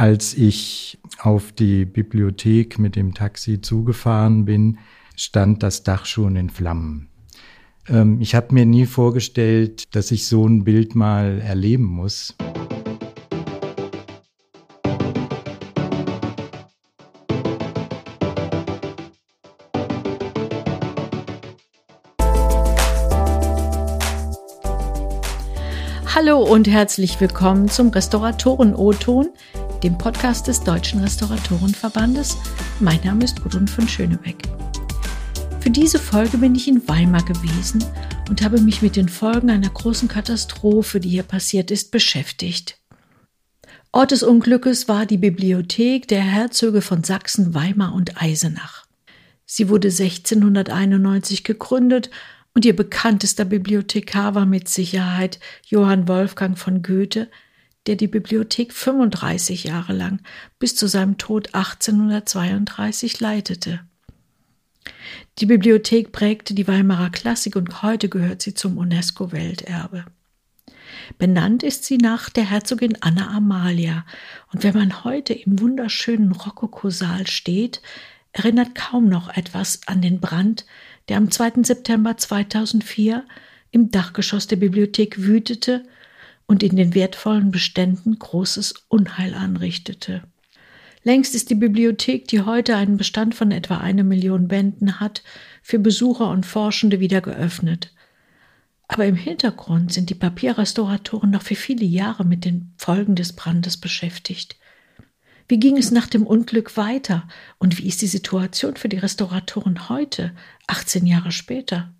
Als ich auf die Bibliothek mit dem Taxi zugefahren bin, stand das Dach schon in Flammen. Ähm, ich habe mir nie vorgestellt, dass ich so ein Bild mal erleben muss. Hallo und herzlich willkommen zum Restauratoren-O-Ton, dem Podcast des Deutschen Restauratorenverbandes. Mein Name ist Gudrun von Schönebeck. Für diese Folge bin ich in Weimar gewesen und habe mich mit den Folgen einer großen Katastrophe, die hier passiert ist, beschäftigt. Ort des Unglückes war die Bibliothek der Herzöge von Sachsen, Weimar und Eisenach. Sie wurde 1691 gegründet und ihr bekanntester Bibliothekar war mit Sicherheit Johann Wolfgang von Goethe, der die Bibliothek 35 Jahre lang bis zu seinem Tod 1832 leitete. Die Bibliothek prägte die Weimarer Klassik und heute gehört sie zum UNESCO-Welterbe. Benannt ist sie nach der Herzogin Anna Amalia, und wenn man heute im wunderschönen Rokokosaal steht, erinnert kaum noch etwas an den Brand, der am 2. September 2004 im Dachgeschoss der Bibliothek wütete und in den wertvollen Beständen großes Unheil anrichtete. Längst ist die Bibliothek, die heute einen Bestand von etwa eine Million Bänden hat, für Besucher und Forschende wieder geöffnet. Aber im Hintergrund sind die Papierrestauratoren noch für viele Jahre mit den Folgen des Brandes beschäftigt. Wie ging es nach dem Unglück weiter und wie ist die Situation für die Restauratoren heute, 18 Jahre später?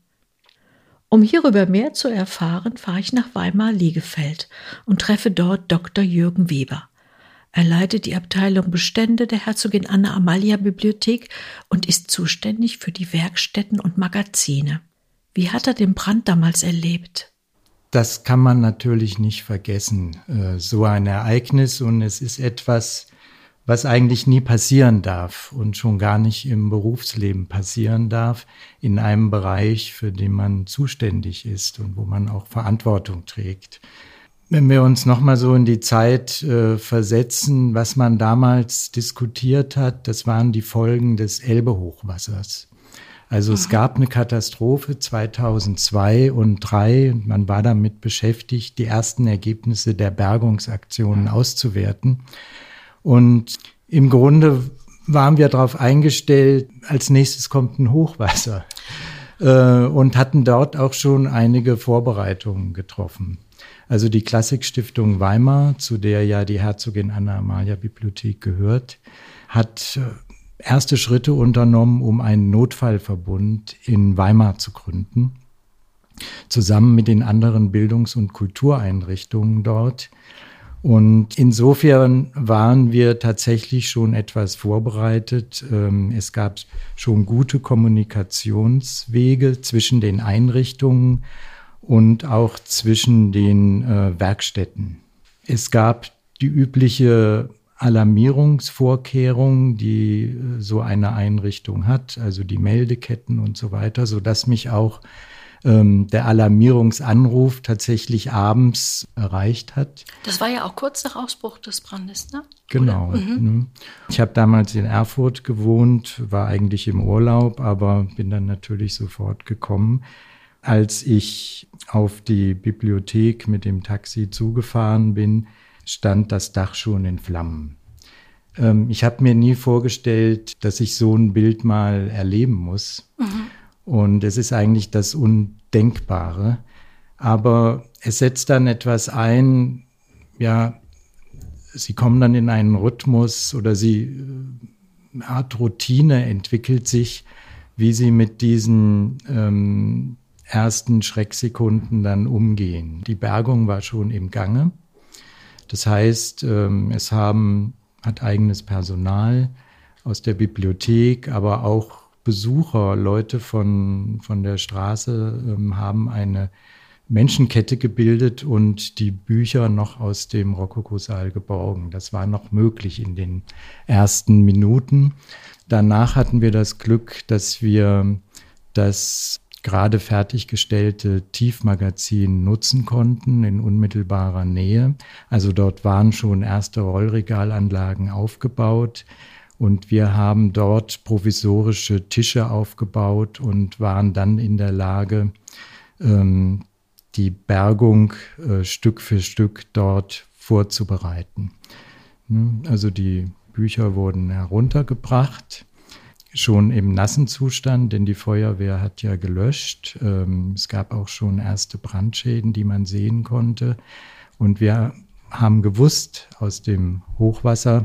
Um hierüber mehr zu erfahren, fahre ich nach Weimar-Liegefeld und treffe dort Dr. Jürgen Weber. Er leitet die Abteilung Bestände der Herzogin Anna Amalia Bibliothek und ist zuständig für die Werkstätten und Magazine. Wie hat er den Brand damals erlebt? Das kann man natürlich nicht vergessen, äh, so ein Ereignis. Und es ist etwas, was eigentlich nie passieren darf und schon gar nicht im Berufsleben passieren darf, in einem Bereich, für den man zuständig ist und wo man auch Verantwortung trägt. Wenn wir uns nochmal so in die Zeit äh, versetzen, was man damals diskutiert hat, das waren die Folgen des Elbehochwassers. Also es gab eine Katastrophe 2002 und 2003 und man war damit beschäftigt, die ersten Ergebnisse der Bergungsaktionen auszuwerten. Und im Grunde waren wir darauf eingestellt, als nächstes kommt ein Hochwasser. Äh, und hatten dort auch schon einige Vorbereitungen getroffen. Also die Klassikstiftung Weimar, zu der ja die Herzogin Anna Amalia Bibliothek gehört, hat äh, erste Schritte unternommen, um einen Notfallverbund in Weimar zu gründen, zusammen mit den anderen Bildungs- und Kultureinrichtungen dort und insofern waren wir tatsächlich schon etwas vorbereitet. Ähm, es gab schon gute Kommunikationswege zwischen den Einrichtungen und auch zwischen den äh, Werkstätten. Es gab die übliche Alarmierungsvorkehrung, die äh, so eine Einrichtung hat, also die Meldeketten und so weiter, so dass mich auch ähm, der Alarmierungsanruf tatsächlich abends erreicht hat. Das war ja auch kurz nach Ausbruch des Brandes, ne? Genau. Mhm. Ne? Ich habe damals in Erfurt gewohnt, war eigentlich im Urlaub, aber bin dann natürlich sofort gekommen. Als ich auf die Bibliothek mit dem Taxi zugefahren bin, stand das Dach schon in Flammen. Ähm, ich habe mir nie vorgestellt, dass ich so ein Bild mal erleben muss. Mhm. Und es ist eigentlich das Undenkbare. Aber es setzt dann etwas ein, ja, sie kommen dann in einen Rhythmus oder sie, eine Art Routine entwickelt sich, wie sie mit diesen ähm, ersten Schrecksekunden dann umgehen. Die Bergung war schon im Gange. Das heißt, ähm, es haben, hat eigenes Personal aus der Bibliothek, aber auch Besucher, Leute von, von der Straße ähm, haben eine Menschenkette gebildet und die Bücher noch aus dem Rokokosaal geborgen. Das war noch möglich in den ersten Minuten. Danach hatten wir das Glück, dass wir das gerade fertiggestellte Tiefmagazin nutzen konnten in unmittelbarer Nähe. Also dort waren schon erste Rollregalanlagen aufgebaut und wir haben dort provisorische Tische aufgebaut und waren dann in der Lage, ähm, die Bergung äh, Stück für Stück dort vorzubereiten. Ne? Also die Bücher wurden heruntergebracht, schon im nassen Zustand, denn die Feuerwehr hat ja gelöscht. Ähm, es gab auch schon erste Brandschäden, die man sehen konnte. Und wir haben gewusst aus dem Hochwasser,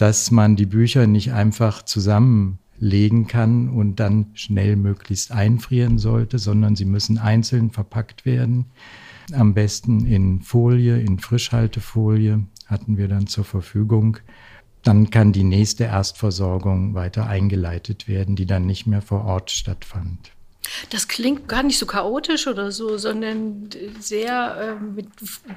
dass man die Bücher nicht einfach zusammenlegen kann und dann schnell möglichst einfrieren sollte, sondern sie müssen einzeln verpackt werden. Am besten in Folie, in Frischhaltefolie hatten wir dann zur Verfügung. Dann kann die nächste Erstversorgung weiter eingeleitet werden, die dann nicht mehr vor Ort stattfand. Das klingt gar nicht so chaotisch oder so, sondern sehr äh, mit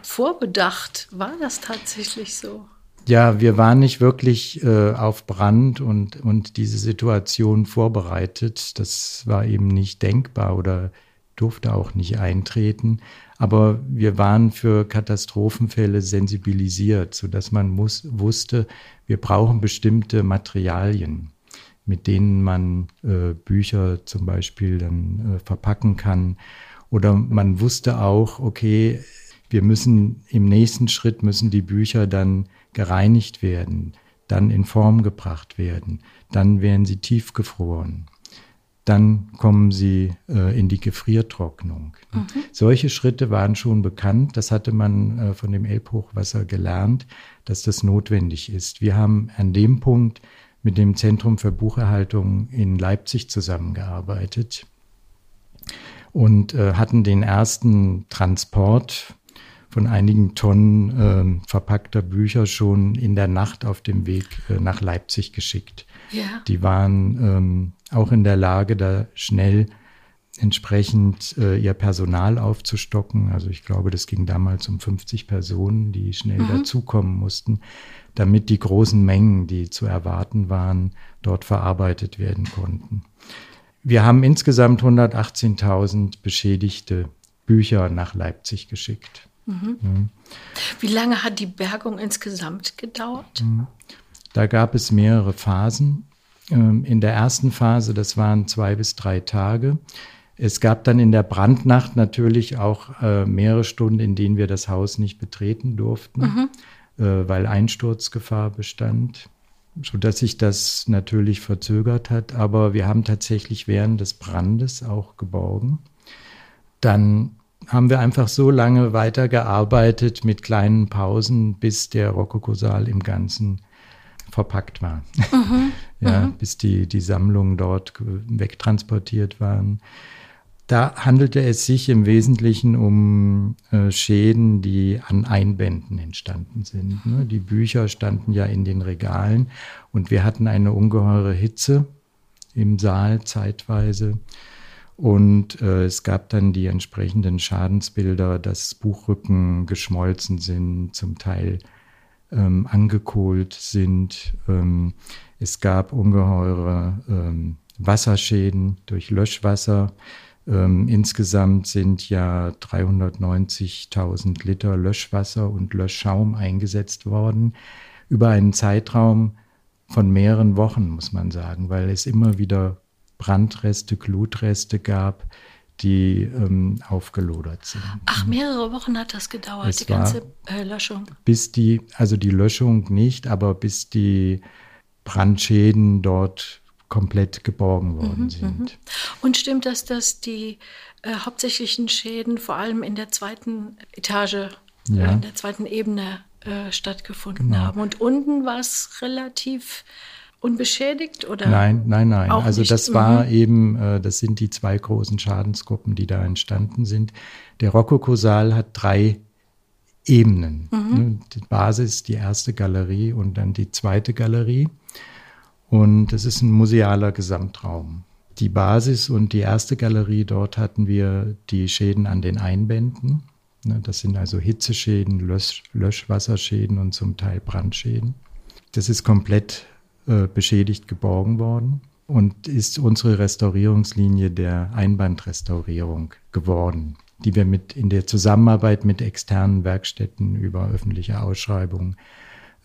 Vorbedacht. War das tatsächlich so? Ja, wir waren nicht wirklich äh, auf Brand und, und diese Situation vorbereitet. Das war eben nicht denkbar oder durfte auch nicht eintreten. Aber wir waren für Katastrophenfälle sensibilisiert, sodass man muss, wusste, wir brauchen bestimmte Materialien, mit denen man äh, Bücher zum Beispiel dann äh, verpacken kann. Oder man wusste auch, okay, wir müssen im nächsten Schritt müssen die Bücher dann gereinigt werden, dann in Form gebracht werden, dann werden sie tiefgefroren, dann kommen sie äh, in die Gefriertrocknung. Mhm. Solche Schritte waren schon bekannt, das hatte man äh, von dem Elbhochwasser gelernt, dass das notwendig ist. Wir haben an dem Punkt mit dem Zentrum für Bucherhaltung in Leipzig zusammengearbeitet und äh, hatten den ersten Transport von einigen Tonnen äh, verpackter Bücher schon in der Nacht auf dem Weg äh, nach Leipzig geschickt. Ja. Die waren ähm, auch in der Lage, da schnell entsprechend äh, ihr Personal aufzustocken. Also ich glaube, das ging damals um 50 Personen, die schnell mhm. dazukommen mussten, damit die großen Mengen, die zu erwarten waren, dort verarbeitet werden konnten. Wir haben insgesamt 118.000 beschädigte Bücher nach Leipzig geschickt. Mhm. Wie lange hat die Bergung insgesamt gedauert? Mhm. Da gab es mehrere Phasen. Ähm, in der ersten Phase, das waren zwei bis drei Tage. Es gab dann in der Brandnacht natürlich auch äh, mehrere Stunden, in denen wir das Haus nicht betreten durften, mhm. Äh, weil Einsturzgefahr bestand, sodass sich das natürlich verzögert hat. Aber wir haben tatsächlich während des Brandes auch geborgen. Dann haben wir einfach so lange weitergearbeitet mit kleinen Pausen, bis der Rokokosaal im Ganzen verpackt war. Mhm, ja, mhm. bis die, die Sammlungen dort wegtransportiert waren. Da handelte es sich im Wesentlichen um äh, Schäden, die an Einbänden entstanden sind. Ne? Die Bücher standen ja in den Regalen und wir hatten eine ungeheure Hitze im Saal zeitweise. Und äh, es gab dann die entsprechenden Schadensbilder, dass Buchrücken geschmolzen sind, zum Teil ähm, angekohlt sind. Ähm, es gab ungeheure ähm, Wasserschäden durch Löschwasser. Ähm, insgesamt sind ja 390.000 Liter Löschwasser und Löschschaum eingesetzt worden über einen Zeitraum von mehreren Wochen, muss man sagen, weil es immer wieder Brandreste, Glutreste gab, die ähm, aufgelodert sind. Ach, mehrere Wochen hat das gedauert, es die ganze äh, Löschung. Bis die, also die Löschung nicht, aber bis die Brandschäden dort komplett geborgen worden mhm, sind. Mhm. Und stimmt das, dass die äh, hauptsächlichen Schäden vor allem in der zweiten Etage, äh, ja. äh, in der zweiten Ebene äh, stattgefunden genau. haben? Und unten war es relativ unbeschädigt oder? Nein, nein, nein. also das war mhm. eben, äh, das sind die zwei großen Schadensgruppen, die da entstanden sind. Der Rokoko-Saal hat drei Ebenen. Mhm. Ne? Die Basis, die erste Galerie und dann die zweite Galerie. Und das ist ein musealer Gesamtraum. Die Basis und die erste Galerie, dort hatten wir die Schäden an den Einbänden. Ne? Das sind also Hitzeschäden, Lösch Löschwasserschäden und zum Teil Brandschäden. Das ist komplett äh, beschädigt geborgen worden. und ist unsere Restaurierungslinie der Einbandrestaurierung geworden, die wir mit in der Zusammenarbeit mit externen Werkstätten über öffentliche Ausschreibungen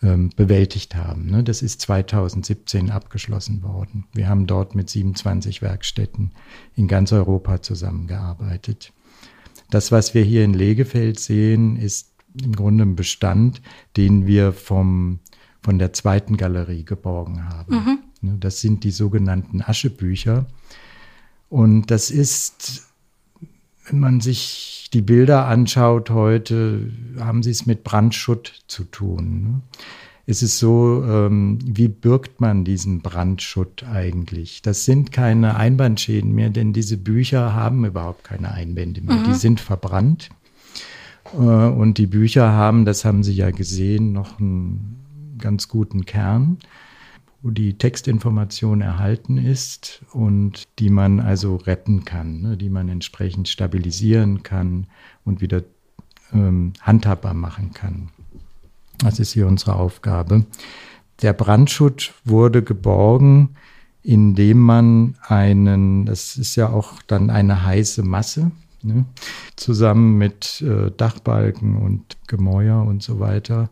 ähm, bewältigt haben. Ne? Das ist 2017 abgeschlossen worden. Wir haben dort mit 27 Werkstätten in ganz Europa zusammengearbeitet. Das, was wir hier in Legefeld sehen, ist im Grunde ein Bestand, den wir vom, von der zweiten Galerie geborgen haben. Mhm. Ne, das sind die sogenannten Aschebücher. Und das ist, wenn man sich die Bilder anschaut heute, haben sie es mit Brandschutt zu tun. Ne? Es ist so, ähm, wie birgt man diesen Brandschutt eigentlich? Das sind keine Einbandschäden mehr, denn diese Bücher haben überhaupt keine Einbände mehr. Mhm. Die sind verbrannt. Äh, und die Bücher haben, das haben Sie ja gesehen, noch einen ganz guten Kern, wo die Textinformation erhalten ist und die man also retten kann, ne, die man entsprechend stabilisieren kann und wieder ähm, handhabbar machen kann. Das ist hier unsere Aufgabe. Der Brandschutt wurde geborgen, indem man einen, das ist ja auch dann eine heiße Masse, ne, zusammen mit äh, Dachbalken und Gemäuer und so weiter.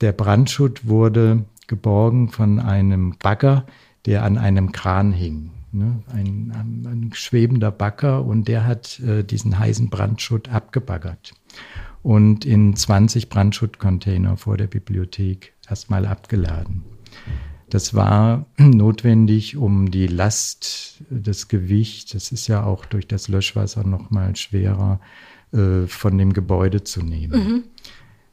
Der Brandschutt wurde geborgen von einem Bagger, der an einem Kran hing. Ne, ein, ein, ein, schwebender Bagger und der hat äh, diesen heißen Brandschutt abgebaggert und in 20 Brandschuttcontainer vor der Bibliothek erstmal abgeladen. Das war notwendig, um die Last, das Gewicht, das ist ja auch durch das Löschwasser noch mal schwerer, äh, von dem Gebäude zu nehmen. Mhm.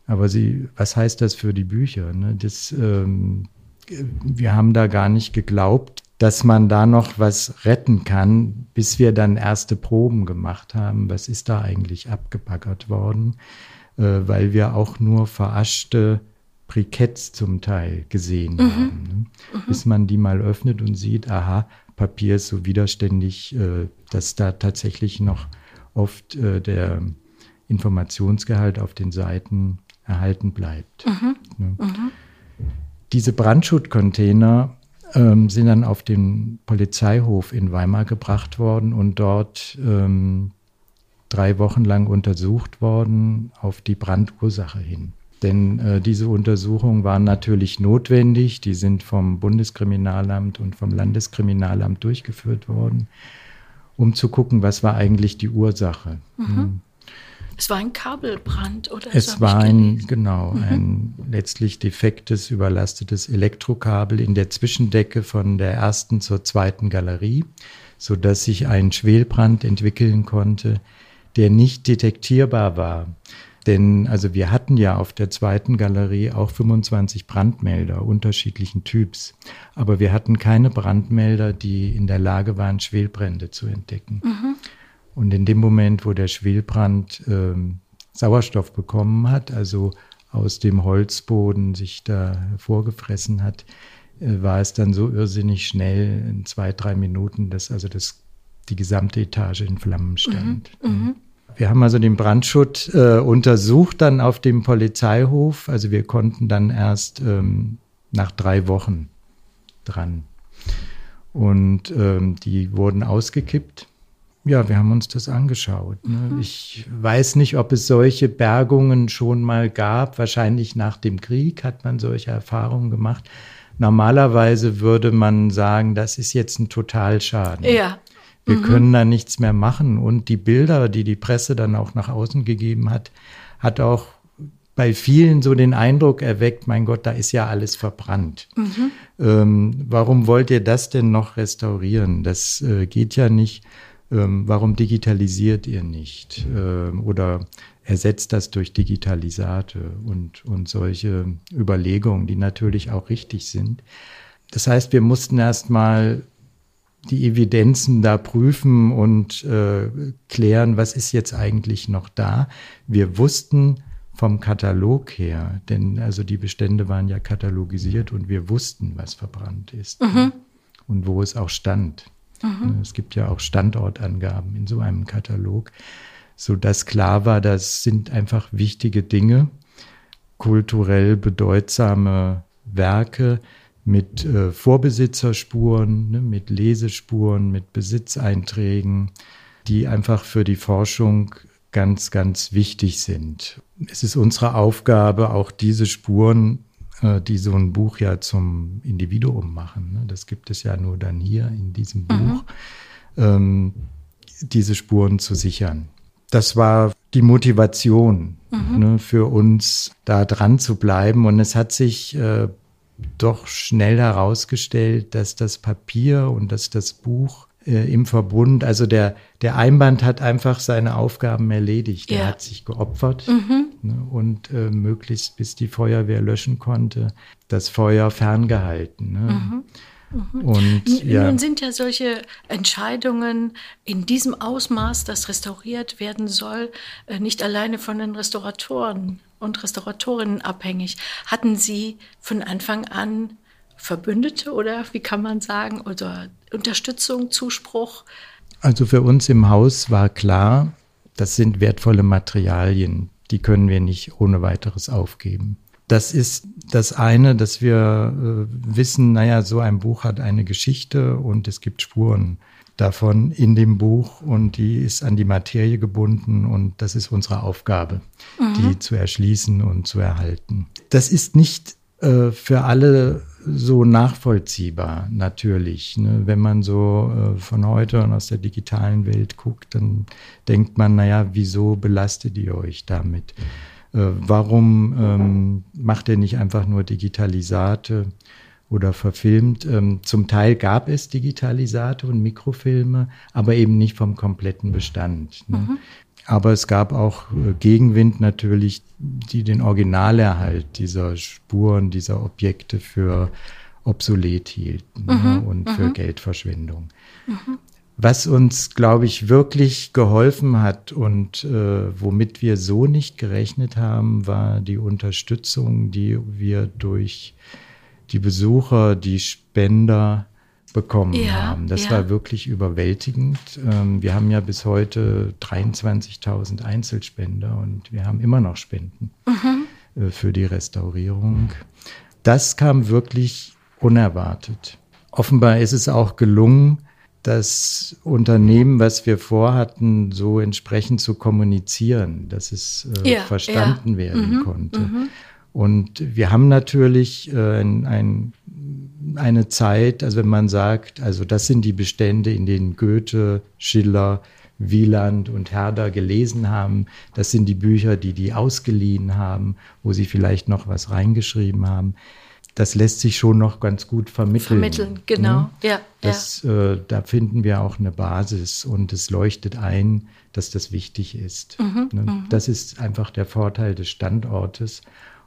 Aber sie, was heißt das für die Bücher? Ne? Das, ähm, wir haben da gar nicht geglaubt, dass man da noch was retten kann, bis wir dann erste Proben gemacht haben. Was ist da eigentlich abgebaggert worden? Äh, weil wir auch nur veraschte Briketts zum Teil gesehen mhm. haben. Ne? Mhm. Bis man die mal öffnet und sieht, aha, Papier ist so widerständig, äh, dass da tatsächlich noch oft äh, der Informationsgehalt auf den Seiten erhalten bleibt. Mhm. Ne? Mhm. Diese Brandschuttcontainer ähm, sind dann auf den Polizeihof in Weimar gebracht worden und dort ähm, drei Wochen lang untersucht worden auf die Brandursache hin. Denn äh, diese Untersuchungen waren natürlich notwendig. Die sind vom Bundeskriminalamt und vom Landeskriminalamt durchgeführt worden, um zu gucken, was war eigentlich die Ursache. Mhm. Es war ein Kabelbrand, oder? Es war ein, genau, mhm. ein letztlich defektes, überlastetes Elektrokabel in der Zwischendecke von der ersten zur zweiten Galerie, sodass sich ein Schwelbrand entwickeln konnte, der nicht detektierbar war. Denn also wir hatten ja auf der zweiten Galerie auch 25 Brandmelder unterschiedlichen Typs, aber wir hatten keine Brandmelder, die in der Lage waren, Schwelbrände zu entdecken. Mhm. Und in dem Moment, wo der Schwelbrand ähm, Sauerstoff bekommen hat, also aus dem Holzboden sich da hervorgefressen hat, äh, war es dann so irrsinnig schnell in zwei, drei Minuten, dass also das, die gesamte Etage in Flammen stand. Mhm. Mhm. Wir haben also den Brandschutt äh, untersucht dann auf dem Polizeihof. Also wir konnten dann erst ähm, nach drei Wochen dran. Und ähm, die wurden ausgekippt ja, wir haben uns das angeschaut. Ne? Mhm. Ich weiß nicht, ob es solche Bergungen schon mal gab. Wahrscheinlich nach dem Krieg hat man solche Erfahrungen gemacht. Normalerweise würde man sagen, das ist jetzt ein Totalschaden. Ja. Wir mhm. können da nichts mehr machen. Und die Bilder, die die Presse dann auch nach außen gegeben hat, hat auch bei vielen so den Eindruck erweckt, mein Gott, da ist ja alles verbrannt. Mhm. Ähm, warum wollt ihr das denn noch restaurieren? Das äh, geht ja nicht ähm, warum digitalisiert ihr nicht ähm, oder ersetzt das durch Digitalisate und, und solche Überlegungen, die natürlich auch richtig sind. Das heißt, wir mussten erstmal die Evidenzen da prüfen und äh, klären, was ist jetzt eigentlich noch da. Wir wussten vom Katalog her, denn also die Bestände waren ja katalogisiert und wir wussten, was verbrannt ist mhm. und wo es auch stand. Mhm. Es gibt ja auch Standortangaben in so einem Katalog, so dass klar war, das sind einfach wichtige Dinge, kulturell bedeutsame Werke, mit äh, Vorbesitzerspuren, ne, mit Lesespuren, mit Besitzeinträgen, die einfach für die Forschung ganz, ganz wichtig sind. Es ist unsere Aufgabe, auch diese Spuren, die so ein Buch ja zum Individuum machen, ne, das gibt es ja nur dann hier in diesem mhm. Buch, ähm, diese Spuren zu sichern. Das war die Motivation mhm. ne, für uns, da dran zu bleiben. Und es hat sich äh, doch schnell herausgestellt, dass das Papier und dass das Buch äh, im Verbund, also der, der Einband hat einfach seine Aufgaben erledigt. Ja. Er hat sich geopfert mhm. ne, und äh, möglichst bis die Feuerwehr löschen konnte, das Feuer ferngehalten. Ne? Mhm. Mhm. Und, ja. Nun sind ja solche Entscheidungen in diesem Ausmaß, dass restauriert werden soll, äh, nicht alleine von den Restauratoren und Restauratorinnen abhängig. Hatten Sie von Anfang an Verbündete oder wie kann man sagen, oder Unterstützung, Zuspruch? Also für uns im Haus war klar, das sind wertvolle Materialien, die können wir nicht ohne weiteres aufgeben. Das ist das eine, dass wir äh, wissen, naja, so ein Buch hat eine Geschichte und es gibt Spuren davon in dem Buch und die ist an die Materie gebunden und das ist unsere Aufgabe, mhm. die zu erschließen und zu erhalten. Das ist nicht äh, für alle so nachvollziehbar, natürlich. Ne? Wenn man so äh, von heute und aus der digitalen Welt guckt, dann denkt man, naja, wieso belastet ihr euch damit? Äh, warum ähm, macht ihr nicht einfach nur Digitalisate oder verfilmt? Ähm, zum Teil gab es Digitalisate und Mikrofilme, aber eben nicht vom kompletten Bestand. Ne? Mhm. Aber es gab auch äh, Gegenwind natürlich, die den Originalerhalt dieser Spuren, dieser Objekte für obsolet hielten ne? mhm. ne? und mhm. für Geldverschwendung. Mhm. Was uns, glaube ich, wirklich geholfen hat und äh, womit wir so nicht gerechnet haben, war die Unterstützung, die wir durch die Besucher, die Spender bekommen ja, haben. Das ja. war wirklich überwältigend. Ähm, wir haben ja bis heute 23.000 Einzelspender und wir haben immer noch Spenden mhm. äh, für die Restaurierung. Das kam wirklich unerwartet. Offenbar ist es auch gelungen, das Unternehmen, was wir vorhatten, so entsprechend zu kommunizieren, dass es äh, ja, verstanden werden mhm, konnte. Mhm. Und wir haben natürlich äh, ein, ein, eine Zeit, also wenn man sagt, also das sind die Bestände, in denen Goethe, Schiller, Wieland und Herder gelesen haben. Das sind die Bücher, die die ausgeliehen haben, wo sie vielleicht noch was reingeschrieben haben das lässt sich schon noch ganz gut vermitteln. Vermitteln, genau, ne? ja. Das, ja. Äh, da finden wir auch eine Basis und es leuchtet ein, dass das wichtig ist. Mhm, ne? mhm. Das ist einfach der Vorteil des Standortes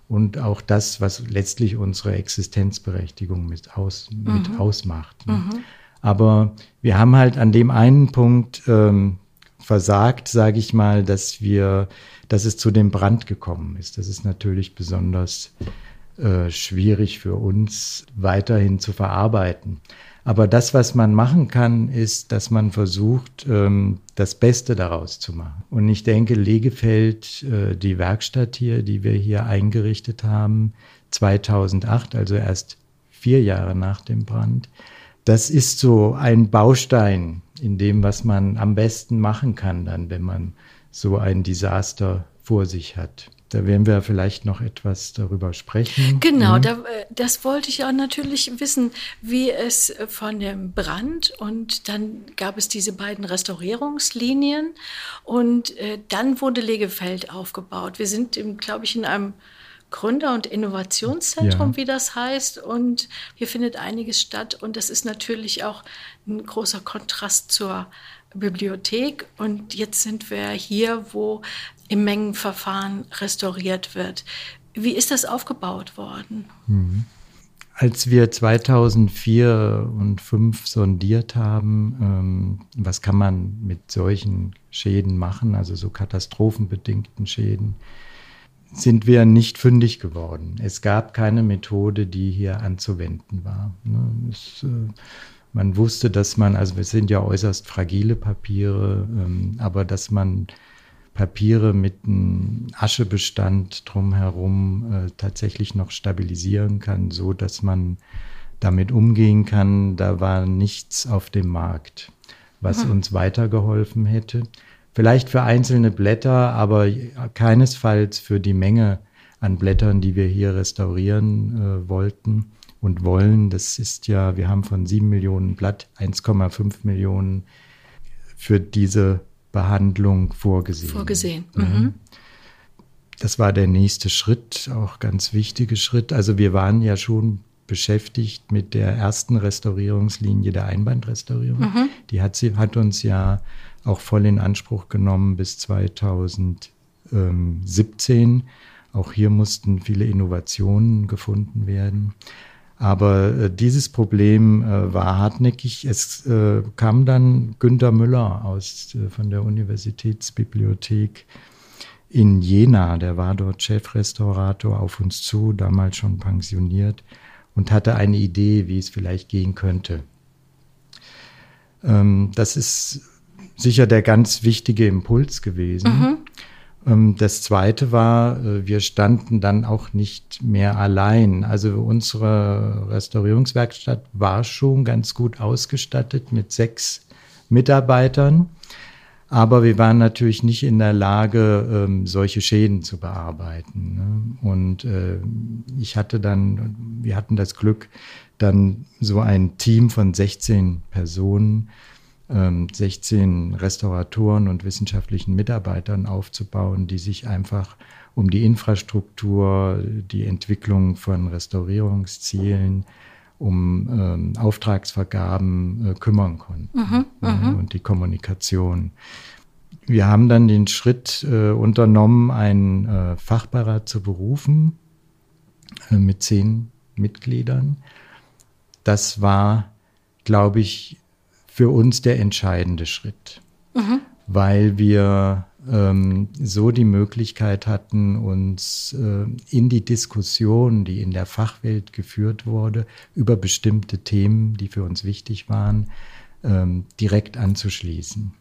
und auch das, was letztlich unsere Existenzberechtigung mit, aus, mhm. mit ausmacht. Ne? Mhm. Aber wir haben halt an dem einen Punkt ähm, versagt, sage ich mal, dass wir, dass es zu dem Brand gekommen ist. Das ist natürlich besonders äh, schwierig für uns weiterhin zu verarbeiten. Aber das, was man machen kann, ist, dass man versucht, ähm, das Beste daraus zu machen. Und ich denke, Legefeld, äh, die Werkstatt hier, die wir hier eingerichtet haben, 2008, also erst vier Jahre nach dem Brand, das ist so ein Baustein in dem, was man am besten machen kann, dann, wenn man so ein Desaster vor sich hat. Da werden wir vielleicht noch etwas darüber sprechen. Genau, mhm. da, äh, das wollte ich auch natürlich wissen, wie es von dem Brand und dann gab es diese beiden Restaurierungslinien und äh, dann wurde Legefeld aufgebaut. Wir sind, glaube ich, in einem Gründer- und Innovationszentrum, ja. wie das heißt. Und hier findet einiges statt. Und das ist natürlich auch ein großer Kontrast zur Bibliothek. Und jetzt sind wir hier, wo im Mengenverfahren restauriert wird. Wie ist das aufgebaut worden? Mhm. Als wir 2004 und 2005 sondiert haben, ähm, was kann man mit solchen Schäden machen, also so katastrophenbedingten Schäden, sind wir nicht fündig geworden. Es gab keine Methode, die hier anzuwenden war. Ne? Es, äh, man wusste, dass man, also es sind ja äußerst fragile Papiere, ähm, aber dass man Papiere mit einem Aschebestand drumherum äh, tatsächlich noch stabilisieren kann, so dass man damit umgehen kann, da war nichts auf dem Markt, was mhm. uns weitergeholfen hätte. Vielleicht für einzelne Blätter, aber keinesfalls für die Menge an Blättern, die wir hier restaurieren äh, wollten und wollen. Das ist ja, wir haben von sieben Millionen Blatt 1,5 Millionen für diese Behandlung vorgesehen. Vorgesehen. Mhm. Das war der nächste Schritt, auch ganz wichtige Schritt. Also wir waren ja schon beschäftigt mit der ersten Restaurierungslinie der Einbandrestaurierung. Mhm. Die hat, sie, hat uns ja auch voll in Anspruch genommen bis 2017. Auch hier mussten viele Innovationen gefunden werden. Aber äh, dieses Problem äh, war hartnäckig. Es äh, kam dann Günter Müller aus, äh, von der Universitätsbibliothek in Jena, der war dort Chefrestaurator, auf uns zu, damals schon pensioniert, und hatte eine Idee, wie es vielleicht gehen könnte. Ähm, das ist sicher der ganz wichtige Impuls gewesen. Mhm. Ähm, das zweite war, äh, wir standen dann auch nicht mehr allein. Also unsere Restaurierungswerkstatt war schon ganz gut ausgestattet mit sechs Mitarbeitern. Aber wir waren natürlich nicht in der Lage, ähm, solche Schäden zu bearbeiten. Ne? Und äh, ich hatte dann, wir hatten das Glück, dann so ein Team von 16 Personen 16 ähm, Restauratoren und wissenschaftlichen Mitarbeitern aufzubauen, die sich einfach um die Infrastruktur, die Entwicklung von Restaurierungszielen, um ähm, Auftragsvergaben äh, kümmern konnten mhm, ja, und die Kommunikation. Wir haben dann den Schritt äh, unternommen, einen äh, Fachbeirat zu berufen äh, mit zehn Mitgliedern. Das war, glaube ich, für uns der entscheidende Schritt, mhm. weil wir ähm, so die Möglichkeit hatten, uns äh, in die Diskussion, die in der Fachwelt geführt wurde, über bestimmte Themen, die für uns wichtig waren, ähm, direkt anzuschließen.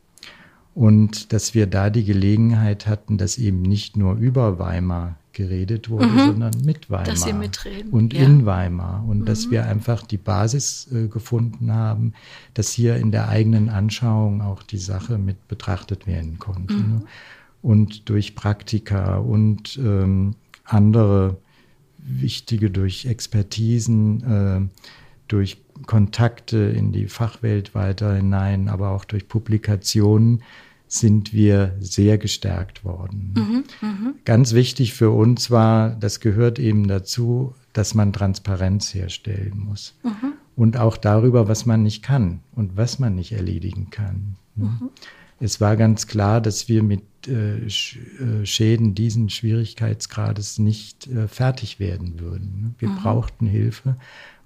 Und dass wir da die Gelegenheit hatten, dass eben nicht nur über Weimar geredet wurde, mhm. sondern mit Weimar dass mitreden. und ja. in Weimar. Und mhm. dass wir einfach die Basis äh, gefunden haben, dass hier in der eigenen Anschauung auch die Sache mit betrachtet werden konnte. Mhm. Ne? Und durch Praktika und ähm, andere wichtige, durch Expertisen, äh, durch Kontakte in die Fachwelt weiter hinein, aber auch durch Publikationen sind wir sehr gestärkt worden. Mhm, mh. Ganz wichtig für uns war, das gehört eben dazu, dass man Transparenz herstellen muss. Mhm. Und auch darüber, was man nicht kann und was man nicht erledigen kann. Mhm. Es war ganz klar, dass wir mit äh, äh, Schäden diesen Schwierigkeitsgrades nicht äh, fertig werden würden. Ne? Wir brauchten Hilfe.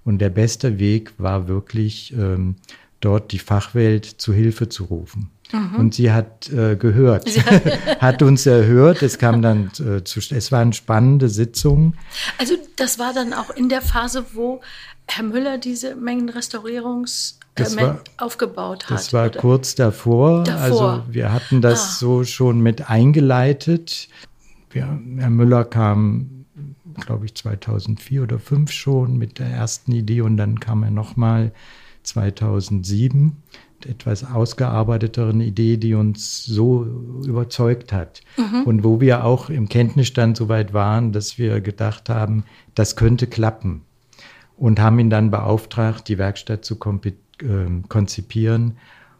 Und der beste Weg war wirklich, ähm, dort die Fachwelt zu Hilfe zu rufen. Mhm. Und sie hat äh, gehört, hat uns erhört. Es kam dann äh, zu, es waren spannende Sitzungen. Also das war dann auch in der Phase, wo Herr Müller diese Mengenrestaurierungs das war, aufgebaut hat. Das war oder? kurz davor. davor. Also wir hatten das ah. so schon mit eingeleitet. Wir, Herr Müller kam, glaube ich, 2004 oder 2005 schon mit der ersten Idee und dann kam er nochmal 2007 etwas ausgearbeiteteren Idee, die uns so überzeugt hat. Mhm. Und wo wir auch im Kenntnisstand so weit waren, dass wir gedacht haben, das könnte klappen. Und haben ihn dann beauftragt, die Werkstatt zu äh, konzipieren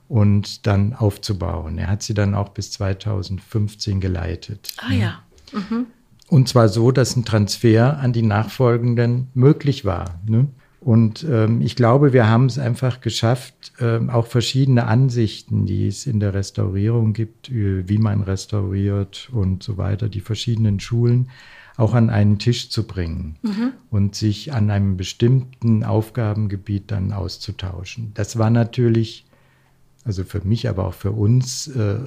und dann aufzubauen. Er hat sie dann auch bis 2015 geleitet. Ah ja. Mhm. Und zwar so, dass ein Transfer an die Nachfolgenden möglich war. Ne? Und ähm, ich glaube, wir haben es einfach geschafft, ähm, auch verschiedene Ansichten, die es in der Restaurierung gibt, wie man restauriert und so weiter, die verschiedenen Schulen auch an einen Tisch zu bringen mhm. und sich an einem bestimmten Aufgabengebiet dann auszutauschen. Das war natürlich, also für mich, aber auch für uns, äh,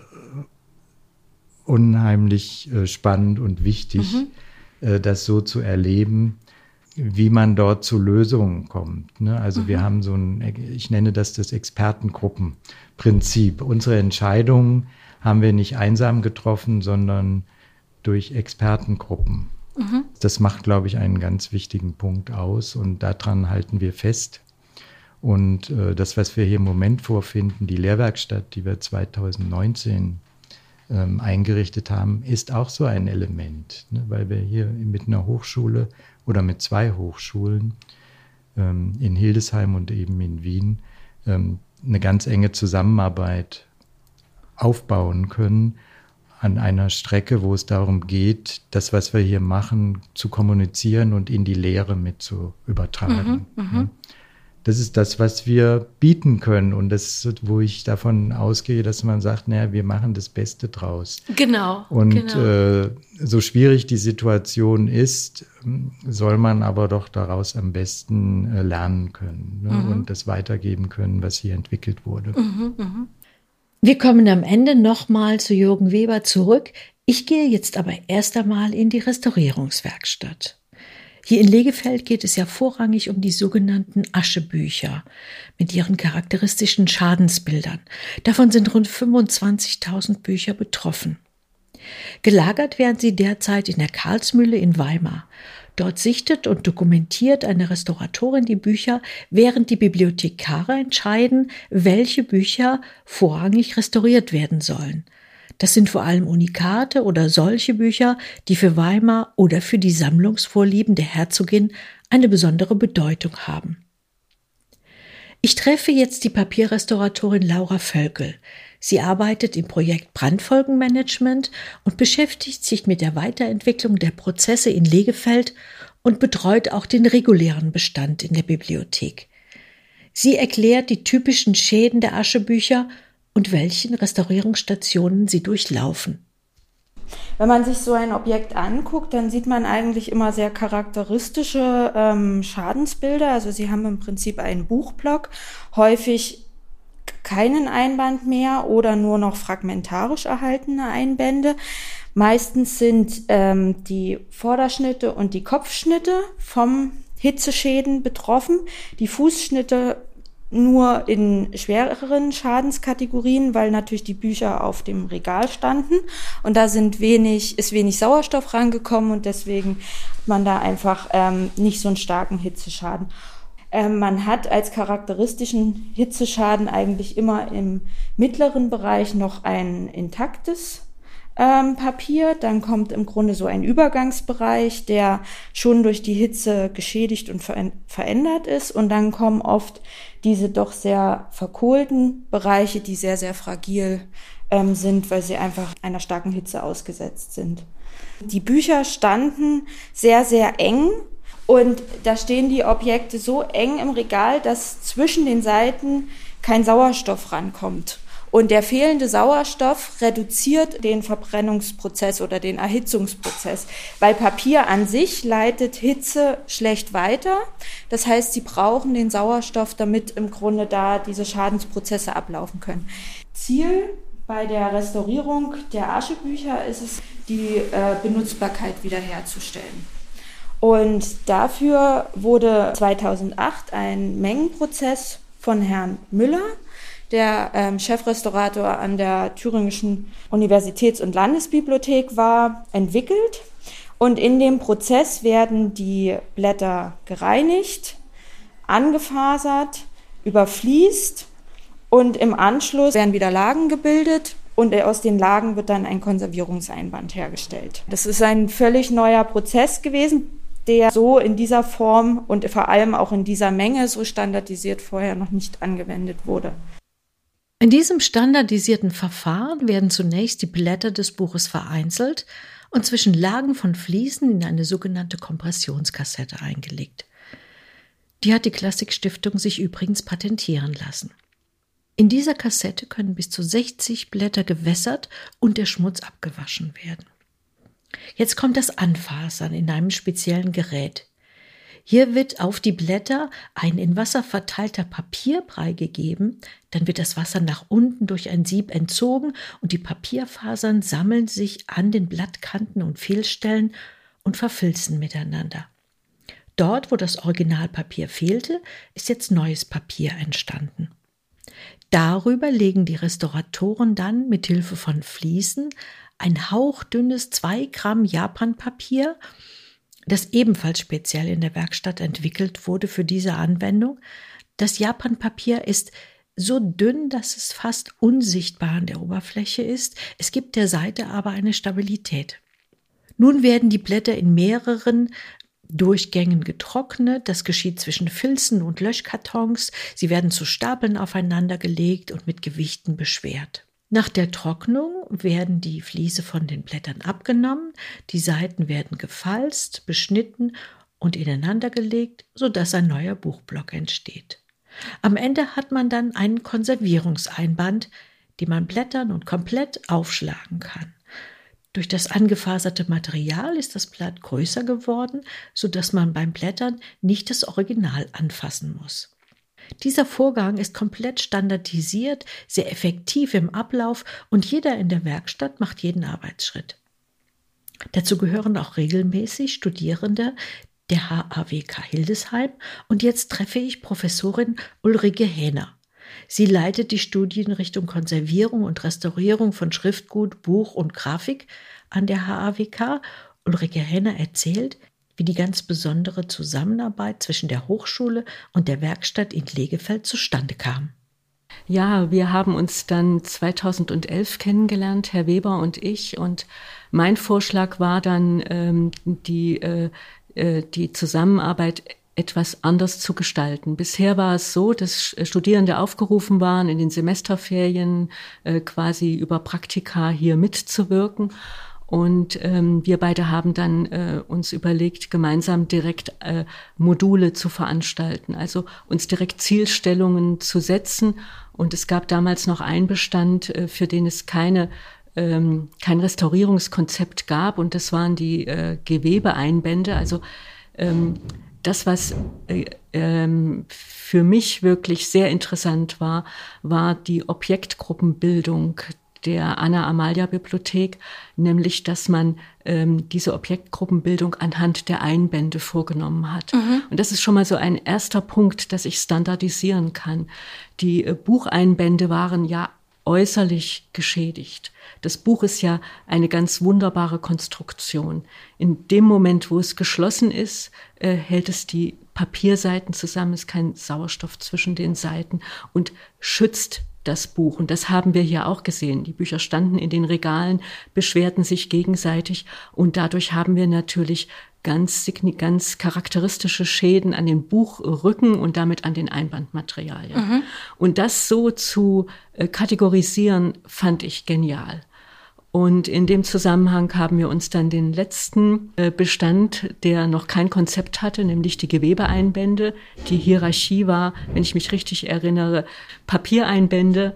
unheimlich äh, spannend und wichtig, mhm. äh, das so zu erleben wie man dort zu Lösungen kommt. Ne? Also mhm. wir haben so ein, ich nenne das das Expertengruppenprinzip. Unsere Entscheidungen haben wir nicht einsam getroffen, sondern durch Expertengruppen. Mhm. Das macht, glaube ich, einen ganz wichtigen Punkt aus und daran halten wir fest. Und äh, das, was wir hier im Moment vorfinden, die Lehrwerkstatt, die wir 2019 ähm, eingerichtet haben, ist auch so ein Element, ne? weil wir hier mit einer Hochschule oder mit zwei Hochschulen ähm, in Hildesheim und eben in Wien ähm, eine ganz enge Zusammenarbeit aufbauen können an einer Strecke, wo es darum geht, das, was wir hier machen, zu kommunizieren und in die Lehre mit zu übertragen. Mhm, mhm. Das ist das, was wir bieten können und das, wo ich davon ausgehe, dass man sagt, naja, wir machen das Beste draus. Genau. Und genau. Äh, so schwierig die Situation ist, soll man aber doch daraus am besten äh, lernen können ne? mhm. und das weitergeben können, was hier entwickelt wurde. Mhm, mh. Wir kommen am Ende nochmal zu Jürgen Weber zurück. Ich gehe jetzt aber erst einmal in die Restaurierungswerkstatt. Hier in Legefeld geht es ja vorrangig um die sogenannten Aschebücher mit ihren charakteristischen Schadensbildern. Davon sind rund 25.000 Bücher betroffen. Gelagert werden sie derzeit in der Karlsmühle in Weimar. Dort sichtet und dokumentiert eine Restauratorin die Bücher, während die Bibliothekare entscheiden, welche Bücher vorrangig restauriert werden sollen. Das sind vor allem Unikate oder solche Bücher, die für Weimar oder für die Sammlungsvorlieben der Herzogin eine besondere Bedeutung haben. Ich treffe jetzt die Papierrestauratorin Laura Völkel. Sie arbeitet im Projekt Brandfolgenmanagement und beschäftigt sich mit der Weiterentwicklung der Prozesse in Legefeld und betreut auch den regulären Bestand in der Bibliothek. Sie erklärt die typischen Schäden der Aschebücher und welchen Restaurierungsstationen sie durchlaufen. Wenn man sich so ein Objekt anguckt, dann sieht man eigentlich immer sehr charakteristische ähm, Schadensbilder. Also sie haben im Prinzip einen Buchblock, häufig keinen Einband mehr oder nur noch fragmentarisch erhaltene Einbände. Meistens sind ähm, die Vorderschnitte und die Kopfschnitte vom Hitzeschäden betroffen. Die Fußschnitte nur in schwereren Schadenskategorien, weil natürlich die Bücher auf dem Regal standen und da sind wenig, ist wenig Sauerstoff rangekommen und deswegen hat man da einfach ähm, nicht so einen starken Hitzeschaden. Ähm, man hat als charakteristischen Hitzeschaden eigentlich immer im mittleren Bereich noch ein intaktes ähm, Papier. Dann kommt im Grunde so ein Übergangsbereich, der schon durch die Hitze geschädigt und verändert ist. Und dann kommen oft diese doch sehr verkohlten Bereiche, die sehr, sehr fragil ähm, sind, weil sie einfach einer starken Hitze ausgesetzt sind. Die Bücher standen sehr, sehr eng und da stehen die Objekte so eng im Regal, dass zwischen den Seiten kein Sauerstoff rankommt. Und der fehlende Sauerstoff reduziert den Verbrennungsprozess oder den Erhitzungsprozess, weil Papier an sich leitet Hitze schlecht weiter. Das heißt, sie brauchen den Sauerstoff, damit im Grunde da diese Schadensprozesse ablaufen können. Ziel bei der Restaurierung der Aschebücher ist es, die äh, Benutzbarkeit wiederherzustellen. Und dafür wurde 2008 ein Mengenprozess von Herrn Müller, der ähm, Chefrestaurator an der Thüringischen Universitäts- und Landesbibliothek war, entwickelt. Und in dem Prozess werden die Blätter gereinigt, angefasert, überfließt und im Anschluss werden wieder Lagen gebildet und aus den Lagen wird dann ein Konservierungseinband hergestellt. Das ist ein völlig neuer Prozess gewesen, der so in dieser Form und vor allem auch in dieser Menge so standardisiert vorher noch nicht angewendet wurde. In diesem standardisierten Verfahren werden zunächst die Blätter des Buches vereinzelt und zwischen Lagen von Fliesen in eine sogenannte Kompressionskassette eingelegt. Die hat die Klassikstiftung sich übrigens patentieren lassen. In dieser Kassette können bis zu 60 Blätter gewässert und der Schmutz abgewaschen werden. Jetzt kommt das Anfasern in einem speziellen Gerät. Hier wird auf die Blätter ein in Wasser verteilter Papierbrei gegeben, dann wird das Wasser nach unten durch ein Sieb entzogen und die Papierfasern sammeln sich an den Blattkanten und Fehlstellen und verfilzen miteinander. Dort, wo das Originalpapier fehlte, ist jetzt neues Papier entstanden. Darüber legen die Restauratoren dann mit Hilfe von Fliesen ein hauchdünnes 2 Gramm Japanpapier das ebenfalls speziell in der Werkstatt entwickelt wurde für diese Anwendung. Das Japanpapier ist so dünn, dass es fast unsichtbar an der Oberfläche ist. Es gibt der Seite aber eine Stabilität. Nun werden die Blätter in mehreren Durchgängen getrocknet. Das geschieht zwischen Filzen und Löschkartons. Sie werden zu Stapeln aufeinander gelegt und mit Gewichten beschwert. Nach der Trocknung werden die Fliese von den Blättern abgenommen, die Seiten werden gefalzt, beschnitten und ineinandergelegt, sodass ein neuer Buchblock entsteht. Am Ende hat man dann einen Konservierungseinband, den man blättern und komplett aufschlagen kann. Durch das angefaserte Material ist das Blatt größer geworden, sodass man beim Blättern nicht das Original anfassen muss. Dieser Vorgang ist komplett standardisiert, sehr effektiv im Ablauf und jeder in der Werkstatt macht jeden Arbeitsschritt. Dazu gehören auch regelmäßig Studierende der HAWK Hildesheim und jetzt treffe ich Professorin Ulrike Hähner. Sie leitet die Studienrichtung Konservierung und Restaurierung von Schriftgut, Buch und Grafik an der HAWK. Ulrike Henner erzählt, wie die ganz besondere Zusammenarbeit zwischen der Hochschule und der Werkstatt in Legefeld zustande kam. Ja, wir haben uns dann 2011 kennengelernt, Herr Weber und ich. Und mein Vorschlag war dann, ähm, die, äh, äh die Zusammenarbeit etwas anders zu gestalten. Bisher war es so, dass Studierende aufgerufen waren, in den Semesterferien äh, quasi über Praktika hier mitzuwirken. Und ähm, wir beide haben dann äh, uns überlegt, gemeinsam direkt äh, Module zu veranstalten, also uns direkt Zielstellungen zu setzen. Und es gab damals noch einen Bestand, äh, für den es keine ähm, kein Restaurierungskonzept gab, und das waren die äh, Gewebeeinbände. Also ähm, das, was äh, ähm, für mich wirklich sehr interessant war, war die Objektgruppenbildung der Anna-Amalia-Bibliothek, nämlich dass man ähm, diese Objektgruppenbildung anhand der Einbände vorgenommen hat. Mhm. Und das ist schon mal so ein erster Punkt, dass ich standardisieren kann. Die äh, Bucheinbände waren ja äußerlich geschädigt. Das Buch ist ja eine ganz wunderbare Konstruktion. In dem Moment, wo es geschlossen ist, äh, hält es die Papierseiten zusammen, ist kein Sauerstoff zwischen den Seiten und schützt das Buch. Und das haben wir hier auch gesehen. Die Bücher standen in den Regalen, beschwerten sich gegenseitig und dadurch haben wir natürlich ganz, ganz charakteristische Schäden an den Buchrücken und damit an den Einbandmaterialien. Mhm. Und das so zu äh, kategorisieren, fand ich genial. Und in dem Zusammenhang haben wir uns dann den letzten äh, Bestand, der noch kein Konzept hatte, nämlich die Gewebeeinbände. Die Hierarchie war, wenn ich mich richtig erinnere, Papiereinbände,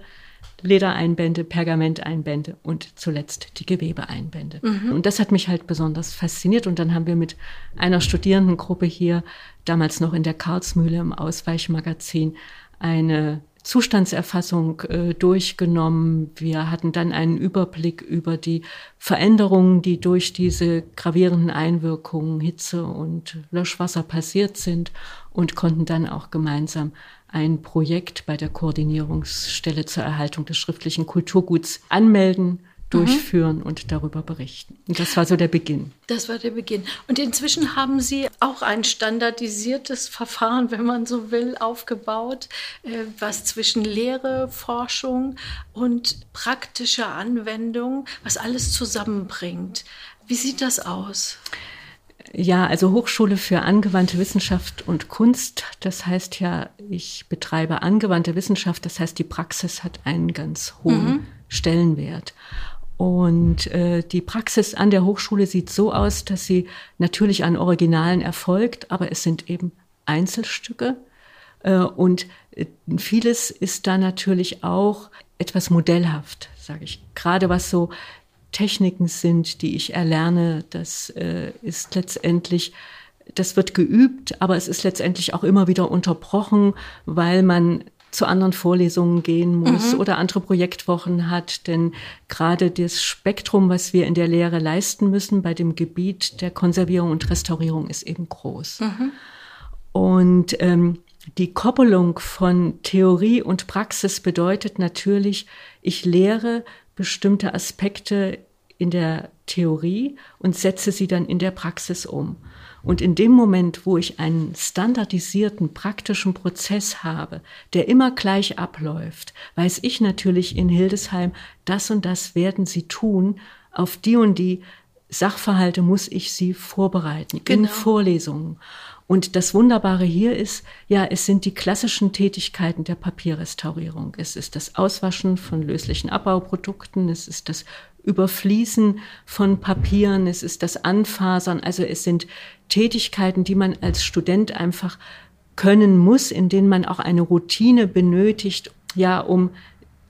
Ledereinbände, Pergamenteinbände und zuletzt die Gewebeeinbände. Mhm. Und das hat mich halt besonders fasziniert. Und dann haben wir mit einer Studierendengruppe hier, damals noch in der Karlsmühle im Ausweichmagazin, eine Zustandserfassung äh, durchgenommen. Wir hatten dann einen Überblick über die Veränderungen, die durch diese gravierenden Einwirkungen Hitze und Löschwasser passiert sind und konnten dann auch gemeinsam ein Projekt bei der Koordinierungsstelle zur Erhaltung des schriftlichen Kulturguts anmelden durchführen mhm. und darüber berichten. Und das war so der Beginn. Das war der Beginn. Und inzwischen haben Sie auch ein standardisiertes Verfahren, wenn man so will, aufgebaut, äh, was zwischen Lehre, Forschung und praktischer Anwendung, was alles zusammenbringt. Wie sieht das aus? Ja, also Hochschule für angewandte Wissenschaft und Kunst. Das heißt ja, ich betreibe angewandte Wissenschaft. Das heißt, die Praxis hat einen ganz hohen mhm. Stellenwert. Und äh, die Praxis an der Hochschule sieht so aus, dass sie natürlich an Originalen erfolgt, aber es sind eben Einzelstücke. Äh, und äh, vieles ist da natürlich auch etwas modellhaft, sage ich. Gerade was so Techniken sind, die ich erlerne, das äh, ist letztendlich das wird geübt, aber es ist letztendlich auch immer wieder unterbrochen, weil man zu anderen Vorlesungen gehen muss mhm. oder andere Projektwochen hat. Denn gerade das Spektrum, was wir in der Lehre leisten müssen bei dem Gebiet der Konservierung und Restaurierung, ist eben groß. Mhm. Und ähm, die Koppelung von Theorie und Praxis bedeutet natürlich, ich lehre bestimmte Aspekte in der Theorie und setze sie dann in der Praxis um. Und in dem Moment, wo ich einen standardisierten praktischen Prozess habe, der immer gleich abläuft, weiß ich natürlich in Hildesheim, das und das werden sie tun, auf die und die Sachverhalte muss ich sie vorbereiten genau. in Vorlesungen. Und das Wunderbare hier ist, ja, es sind die klassischen Tätigkeiten der Papierrestaurierung. Es ist das Auswaschen von löslichen Abbauprodukten, es ist das Überfließen von Papieren, es ist das Anfasern. Also es sind Tätigkeiten, die man als Student einfach können muss, in denen man auch eine Routine benötigt, ja, um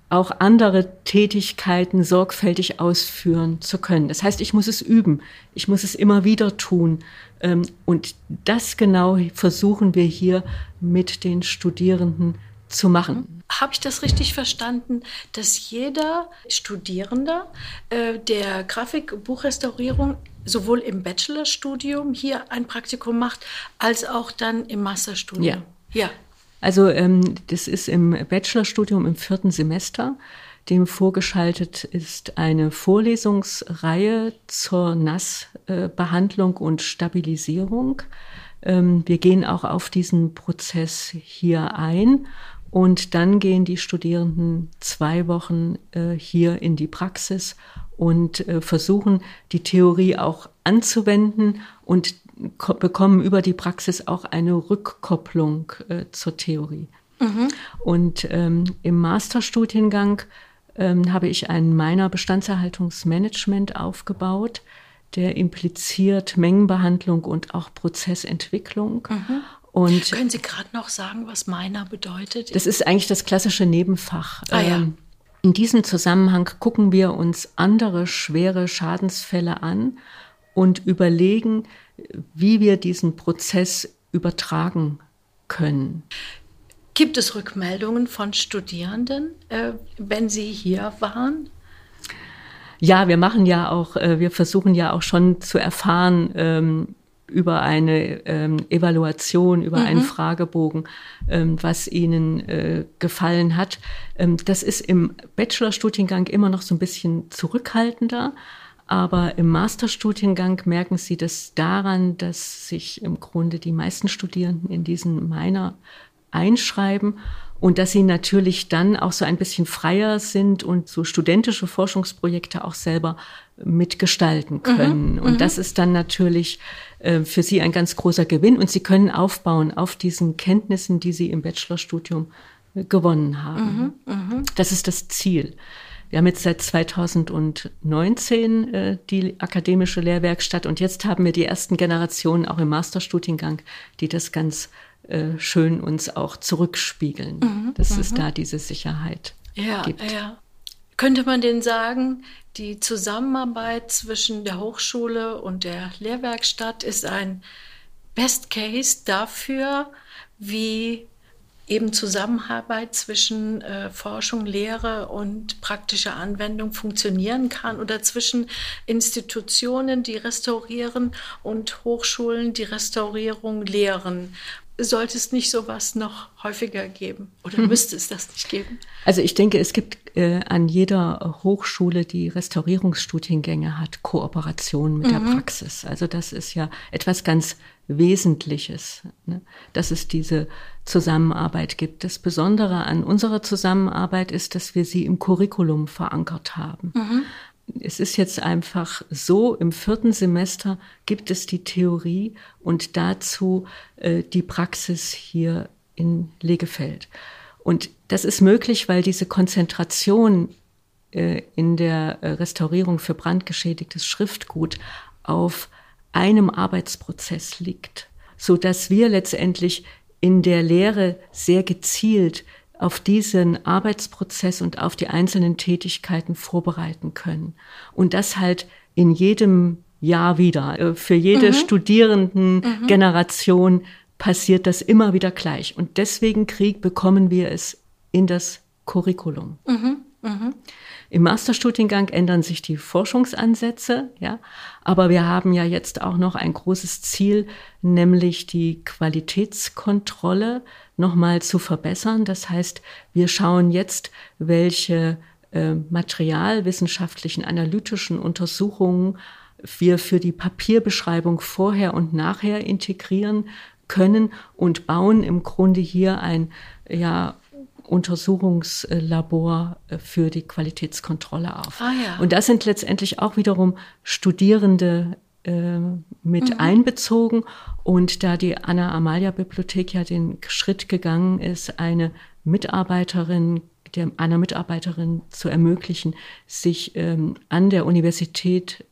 auch andere Tätigkeiten sorgfältig ausführen zu können. Das heißt, ich muss es üben, ich muss es immer wieder tun. Ähm, und das genau versuchen wir hier mit den Studierenden zu machen. Habe ich das richtig verstanden, dass jeder Studierende äh, der Grafikbuchrestaurierung sowohl im Bachelorstudium hier ein Praktikum macht, als auch dann im Masterstudium? Ja. ja. Also ähm, das ist im Bachelorstudium im vierten Semester. Dem vorgeschaltet ist eine Vorlesungsreihe zur Nassbehandlung und Stabilisierung. Ähm, wir gehen auch auf diesen Prozess hier ein und dann gehen die Studierenden zwei Wochen äh, hier in die Praxis und äh, versuchen, die Theorie auch anzuwenden und bekommen über die Praxis auch eine Rückkopplung äh, zur Theorie. Mhm. Und ähm, im Masterstudiengang ähm, habe ich ein meiner Bestandserhaltungsmanagement aufgebaut, der impliziert Mengenbehandlung und auch Prozessentwicklung. Mhm. Und Können Sie gerade noch sagen, was meiner bedeutet? Das ist eigentlich das klassische Nebenfach. Ah, ja. Ähm, in diesem Zusammenhang gucken wir uns andere schwere Schadensfälle an und überlegen, wie wir diesen Prozess übertragen können. Gibt es Rückmeldungen von Studierenden, äh, wenn sie hier waren? Ja, wir machen ja auch, äh, wir versuchen ja auch schon zu erfahren ähm, über eine ähm, Evaluation, über mhm. einen Fragebogen, ähm, was ihnen äh, gefallen hat. Ähm, das ist im Bachelorstudiengang immer noch so ein bisschen zurückhaltender. Aber im Masterstudiengang merken Sie das daran, dass sich im Grunde die meisten Studierenden in diesen Minor einschreiben und dass sie natürlich dann auch so ein bisschen freier sind und so studentische Forschungsprojekte auch selber mitgestalten mhm, können. Mhm, und das ist dann natürlich äh, für sie ein ganz großer Gewinn und sie können aufbauen auf diesen Kenntnissen, die sie im Bachelorstudium äh, gewonnen haben. Mhm, mh. Das ist das Ziel. Wir haben jetzt seit 2019 äh, die akademische Lehrwerkstatt und jetzt haben wir die ersten Generationen auch im Masterstudiengang, die das ganz äh, schön uns auch zurückspiegeln, mhm, dass mhm. es da diese Sicherheit ja, gibt. Ja. Könnte man denn sagen, die Zusammenarbeit zwischen der Hochschule und der Lehrwerkstatt ist ein Best Case dafür, wie eben Zusammenarbeit zwischen äh, Forschung, Lehre und praktischer Anwendung funktionieren kann oder zwischen Institutionen, die restaurieren und Hochschulen, die Restaurierung lehren. Sollte es nicht sowas noch häufiger geben oder mhm. müsste es das nicht geben? Also ich denke, es gibt äh, an jeder Hochschule, die Restaurierungsstudiengänge hat, Kooperation mit mhm. der Praxis. Also das ist ja etwas ganz Wesentliches, ne? dass es diese Zusammenarbeit gibt. Das Besondere an unserer Zusammenarbeit ist, dass wir sie im Curriculum verankert haben. Mhm. Es ist jetzt einfach so, im vierten Semester gibt es die Theorie und dazu äh, die Praxis hier in Legefeld. Und das ist möglich, weil diese Konzentration äh, in der äh, Restaurierung für brandgeschädigtes Schriftgut auf einem Arbeitsprozess liegt, so dass wir letztendlich in der Lehre sehr gezielt auf diesen Arbeitsprozess und auf die einzelnen Tätigkeiten vorbereiten können. Und das halt in jedem Jahr wieder. Äh, für jede mhm. Studierendengeneration mhm. passiert das immer wieder gleich. Und deswegen Krieg bekommen wir es in das Curriculum. Mhm. Im Masterstudiengang ändern sich die Forschungsansätze, ja, aber wir haben ja jetzt auch noch ein großes Ziel, nämlich die Qualitätskontrolle nochmal zu verbessern. Das heißt, wir schauen jetzt, welche äh, materialwissenschaftlichen, analytischen Untersuchungen wir für die Papierbeschreibung vorher und nachher integrieren können und bauen im Grunde hier ein ja, Untersuchungslabor äh, für die Qualitätskontrolle auf. Ah, ja. Und da sind letztendlich auch wiederum Studierende äh, mit mhm. einbezogen. Und da die Anna-Amalia-Bibliothek ja den Schritt gegangen ist, eine Mitarbeiterin, der, einer Mitarbeiterin zu ermöglichen, sich ähm, an der Universität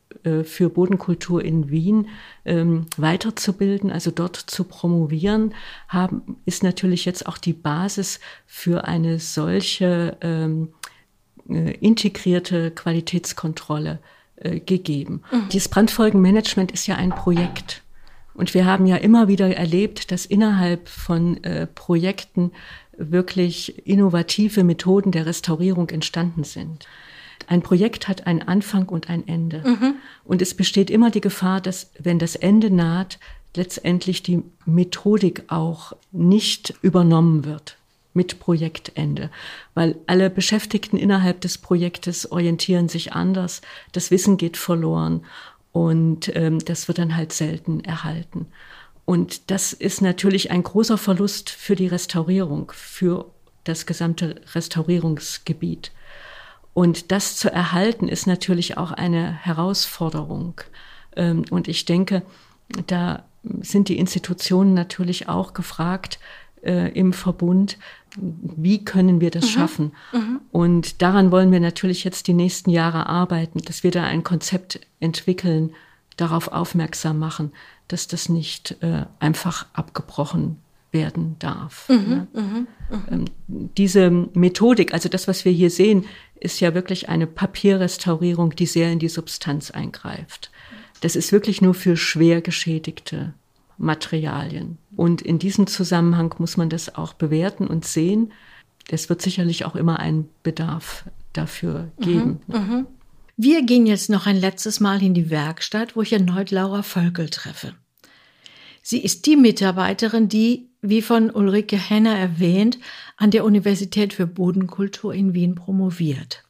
für Bodenkultur in Wien ähm, weiterzubilden, also dort zu promovieren, haben, ist natürlich jetzt auch die Basis für eine solche ähm, äh, integrierte Qualitätskontrolle äh, gegeben. Mhm. Dieses Brandfolgenmanagement ist ja ein Projekt. Und wir haben ja immer wieder erlebt, dass innerhalb von äh, Projekten wirklich innovative Methoden der Restaurierung entstanden sind. Ein Projekt hat einen Anfang und ein Ende. Mhm. Und es besteht immer die Gefahr, dass, wenn das Ende naht, letztendlich die Methodik auch nicht übernommen wird mit Projektende, weil alle Beschäftigten innerhalb des Projektes orientieren sich anders, das Wissen geht verloren und ähm, das wird dann halt selten erhalten. Und das ist natürlich ein großer Verlust für die Restaurierung, für das gesamte Restaurierungsgebiet. Und das zu erhalten ist natürlich auch eine Herausforderung. Ähm, und ich denke, da sind die Institutionen natürlich auch gefragt äh, im Verbund, wie können wir das mhm. schaffen? Mhm. Und daran wollen wir natürlich jetzt die nächsten Jahre arbeiten, dass wir da ein Konzept entwickeln, darauf aufmerksam machen, dass das nicht äh, einfach abgebrochen werden darf. Mhm, ne? mhm, mhm. ähm, diese Methodik, also das, was wir hier sehen, ist ja wirklich eine Papierrestaurierung, die sehr in die Substanz eingreift. Das ist wirklich nur für schwer geschädigte Materialien. Und in diesem Zusammenhang muss man das auch bewerten und sehen. Es wird sicherlich auch immer einen Bedarf dafür mhm, geben. Mhm, Wir gehen jetzt noch ein letztes Mal in die Werkstatt, wo ich erneut Laura Völkel treffe. Sie ist die Mitarbeiterin, die, wie von Ulrike Henner erwähnt, an der Universität für Bodenkultur in Wien promoviert.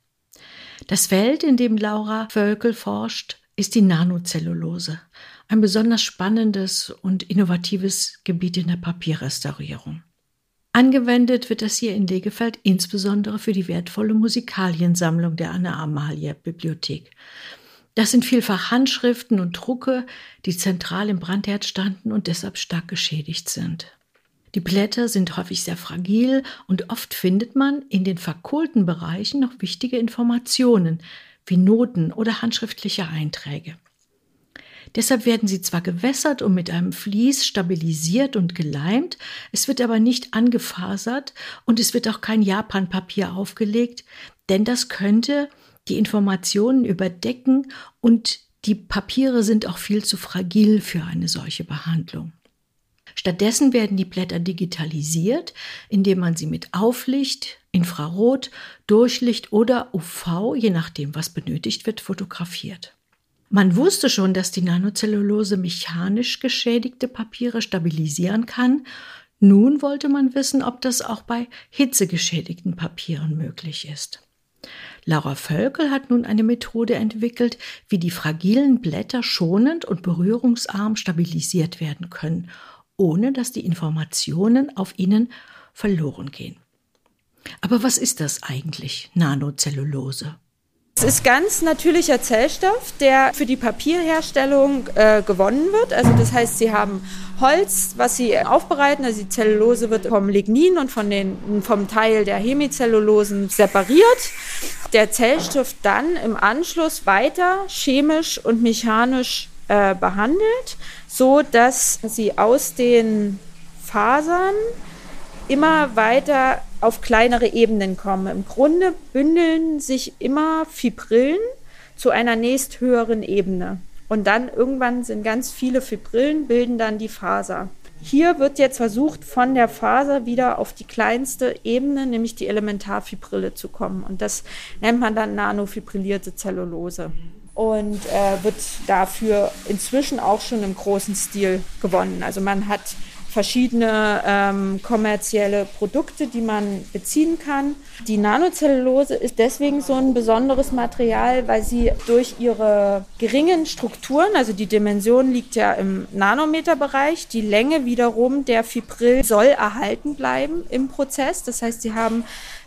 Das Feld, in dem Laura Völkel forscht, ist die Nanozellulose, ein besonders spannendes und innovatives Gebiet in der Papierrestaurierung. Angewendet wird das hier in Legefeld insbesondere für die wertvolle Musikaliensammlung der Anna-Amalia-Bibliothek. Das sind vielfach Handschriften und Drucke, die zentral im Brandherd standen und deshalb stark geschädigt sind. Die Blätter sind häufig sehr fragil und oft findet man in den verkohlten Bereichen noch wichtige Informationen wie Noten oder handschriftliche Einträge. Deshalb werden sie zwar gewässert und mit einem Vlies stabilisiert und geleimt, es wird aber nicht angefasert und es wird auch kein Japanpapier aufgelegt, denn das könnte die Informationen überdecken und die Papiere sind auch viel zu fragil für eine solche Behandlung. Stattdessen werden die Blätter digitalisiert, indem man sie mit Auflicht, Infrarot, Durchlicht oder UV, je nachdem, was benötigt wird, fotografiert. Man wusste schon, dass die Nanocellulose mechanisch geschädigte Papiere stabilisieren kann. Nun wollte man wissen, ob das auch bei hitzegeschädigten Papieren möglich ist. Laura Völkel hat nun eine Methode entwickelt, wie die fragilen Blätter schonend und berührungsarm stabilisiert werden können, ohne dass die Informationen auf ihnen verloren gehen. Aber was ist das eigentlich, Nanocellulose? Es ist ganz natürlicher Zellstoff, der für die Papierherstellung äh, gewonnen wird. Also das heißt, Sie haben Holz, was Sie aufbereiten. Also die Zellulose wird vom Lignin und von den, vom Teil der Hemizellulosen separiert. Der Zellstoff dann im Anschluss weiter chemisch und mechanisch äh, behandelt, so dass Sie aus den Fasern immer weiter auf kleinere Ebenen kommen. Im Grunde bündeln sich immer Fibrillen zu einer nächsthöheren Ebene. Und dann irgendwann sind ganz viele Fibrillen, bilden dann die Faser. Hier wird jetzt versucht, von der Faser wieder auf die kleinste Ebene, nämlich die Elementarfibrille, zu kommen. Und das nennt man dann nanofibrillierte Zellulose. Und äh, wird dafür inzwischen auch schon im großen Stil gewonnen. Also man hat verschiedene ähm, kommerzielle Produkte, die man beziehen kann. Die Nanocellulose ist deswegen so ein besonderes Material, weil sie durch ihre geringen Strukturen, also die Dimension liegt ja im Nanometerbereich, die Länge wiederum der Fibrill soll erhalten bleiben im Prozess. Das heißt, sie haben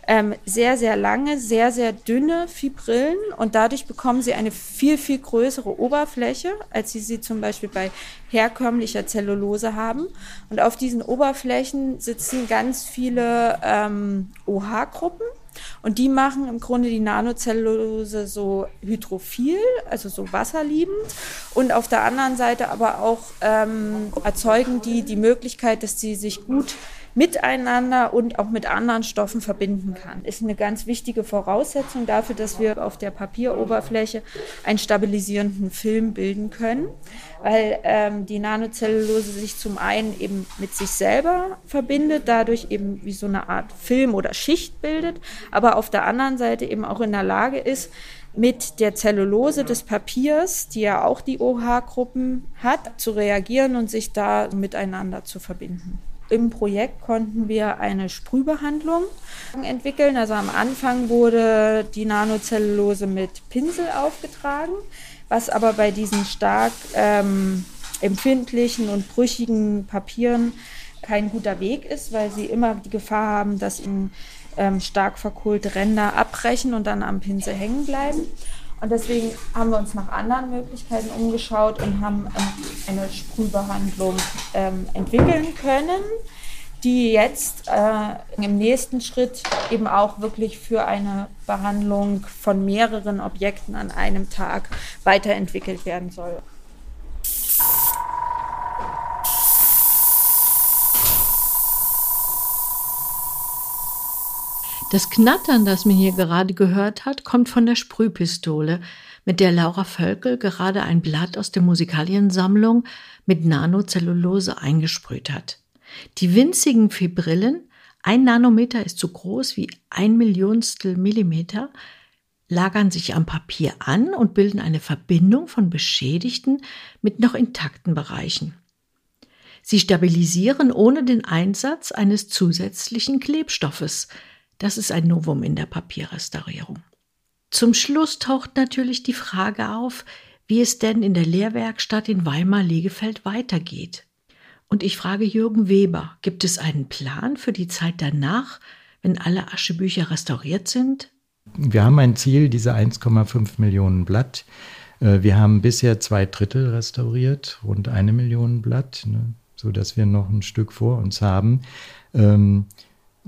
ähm, sehr, sehr lange, sehr, sehr dünne Fibrillen und dadurch bekommen sie eine viel, viel größere Oberfläche, als sie sie zum Beispiel bei herkömmlicher Zellulose haben. Und auf diesen Oberflächen sitzen ganz viele ähm, OH-Gruppen. Und die machen im Grunde die Nanozellulose so hydrophil, also so wasserliebend. Und auf der anderen Seite aber auch ähm, erzeugen die die Möglichkeit, dass sie sich gut miteinander und auch mit anderen Stoffen verbinden kann. Ist eine ganz wichtige Voraussetzung dafür, dass wir auf der Papieroberfläche einen stabilisierenden Film bilden können, weil ähm, die Nanozellulose sich zum einen eben mit sich selber verbindet, dadurch eben wie so eine Art Film oder Schicht bildet, aber auf der anderen Seite eben auch in der Lage ist, mit der Zellulose des Papiers, die ja auch die OH-Gruppen hat, zu reagieren und sich da miteinander zu verbinden. Im Projekt konnten wir eine Sprühbehandlung entwickeln. Also am Anfang wurde die Nanocellulose mit Pinsel aufgetragen, was aber bei diesen stark ähm, empfindlichen und brüchigen Papieren kein guter Weg ist, weil sie immer die Gefahr haben, dass ihnen ähm, stark verkohlte Ränder abbrechen und dann am Pinsel hängen bleiben. Und deswegen haben wir uns nach anderen Möglichkeiten umgeschaut und haben ähm, eine Sprühbehandlung ähm, entwickeln können, die jetzt äh, im nächsten Schritt eben auch wirklich für eine Behandlung von mehreren Objekten an einem Tag weiterentwickelt werden soll. Das Knattern, das man hier gerade gehört hat, kommt von der Sprühpistole, mit der Laura Völkel gerade ein Blatt aus der Musikaliensammlung mit Nanocellulose eingesprüht hat. Die winzigen Fibrillen, ein Nanometer ist so groß wie ein Millionstel Millimeter, lagern sich am Papier an und bilden eine Verbindung von beschädigten mit noch intakten Bereichen. Sie stabilisieren ohne den Einsatz eines zusätzlichen Klebstoffes, das ist ein Novum in der Papierrestaurierung. Zum Schluss taucht natürlich die Frage auf, wie es denn in der Lehrwerkstatt in Weimar-Legefeld weitergeht. Und ich frage Jürgen Weber, gibt es einen Plan für die Zeit danach, wenn alle Aschebücher restauriert sind? Wir haben ein Ziel, diese 1,5 Millionen Blatt. Äh, wir haben bisher zwei Drittel restauriert, rund eine Million Blatt, ne, so dass wir noch ein Stück vor uns haben. Ähm,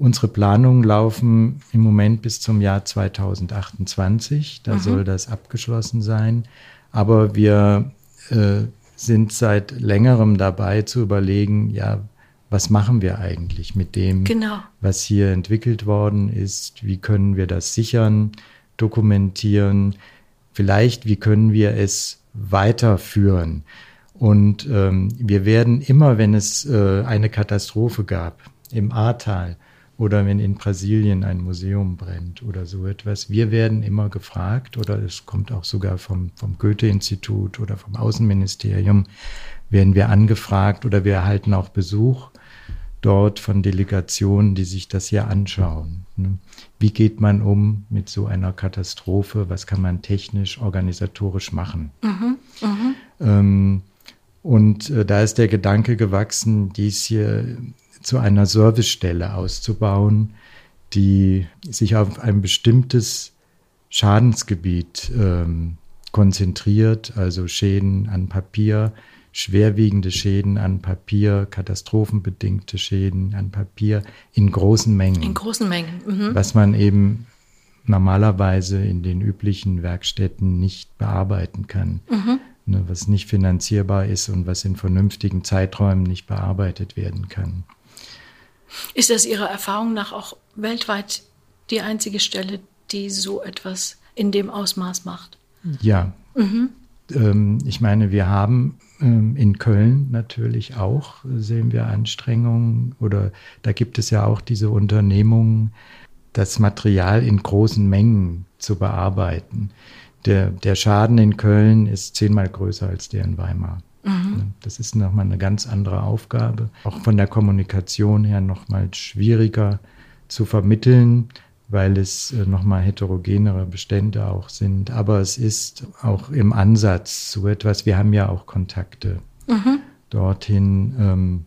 Unsere Planungen laufen im Moment bis zum Jahr 2028. Da mhm. soll das abgeschlossen sein. Aber wir äh, sind seit längerem dabei zu überlegen, ja, was machen wir eigentlich mit dem, genau. was hier entwickelt worden ist? Wie können wir das sichern, dokumentieren? Vielleicht, wie können wir es weiterführen? Und ähm, wir werden immer, wenn es äh, eine Katastrophe gab im Ahrtal, oder wenn in Brasilien ein Museum brennt oder so etwas. Wir werden immer gefragt oder es kommt auch sogar vom, vom Goethe-Institut oder vom Außenministerium, werden wir angefragt oder wir erhalten auch Besuch dort von Delegationen, die sich das hier anschauen. Ne? Wie geht man um mit so einer Katastrophe? Was kann man technisch, organisatorisch machen? Mhm, mh. ähm, und äh, da ist der Gedanke gewachsen, dies hier zu einer Servicestelle auszubauen, die sich auf ein bestimmtes Schadensgebiet ähm, konzentriert, also Schäden an Papier, schwerwiegende Schäden an Papier, katastrophenbedingte Schäden an Papier in großen Mengen. In großen Mengen. Mhm. Was man eben normalerweise in den üblichen Werkstätten nicht bearbeiten kann. Mhm. Ne, was nicht finanzierbar ist und was in vernünftigen Zeiträumen nicht bearbeitet werden kann. Ist das Ihrer Erfahrung nach auch weltweit die einzige Stelle, die so etwas in dem Ausmaß macht? Ja. Mhm. Ähm, ich meine, wir haben ähm, in Köln natürlich auch, sehen wir Anstrengungen oder da gibt es ja auch diese Unternehmungen, das Material in großen Mengen zu bearbeiten. Der, der Schaden in Köln ist zehnmal größer als der in Weimar. Mhm. Das ist nochmal eine ganz andere Aufgabe. Auch von der Kommunikation her nochmal schwieriger zu vermitteln, weil es äh, nochmal heterogenere Bestände auch sind. Aber es ist auch im Ansatz so etwas, wir haben ja auch Kontakte mhm. dorthin, ähm,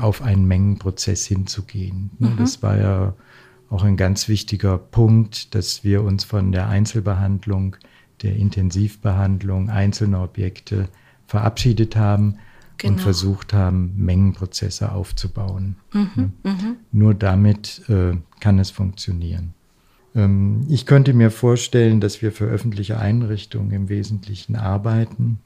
auf einen Mengenprozess hinzugehen. Ne, mhm. Das war ja auch ein ganz wichtiger Punkt, dass wir uns von der Einzelbehandlung, der Intensivbehandlung einzelner Objekte verabschiedet haben genau. und versucht haben, Mengenprozesse aufzubauen. Mhm, mhm. Nur damit äh, kann es funktionieren. Ähm, ich könnte mir vorstellen, dass wir für öffentliche Einrichtungen im Wesentlichen arbeiten.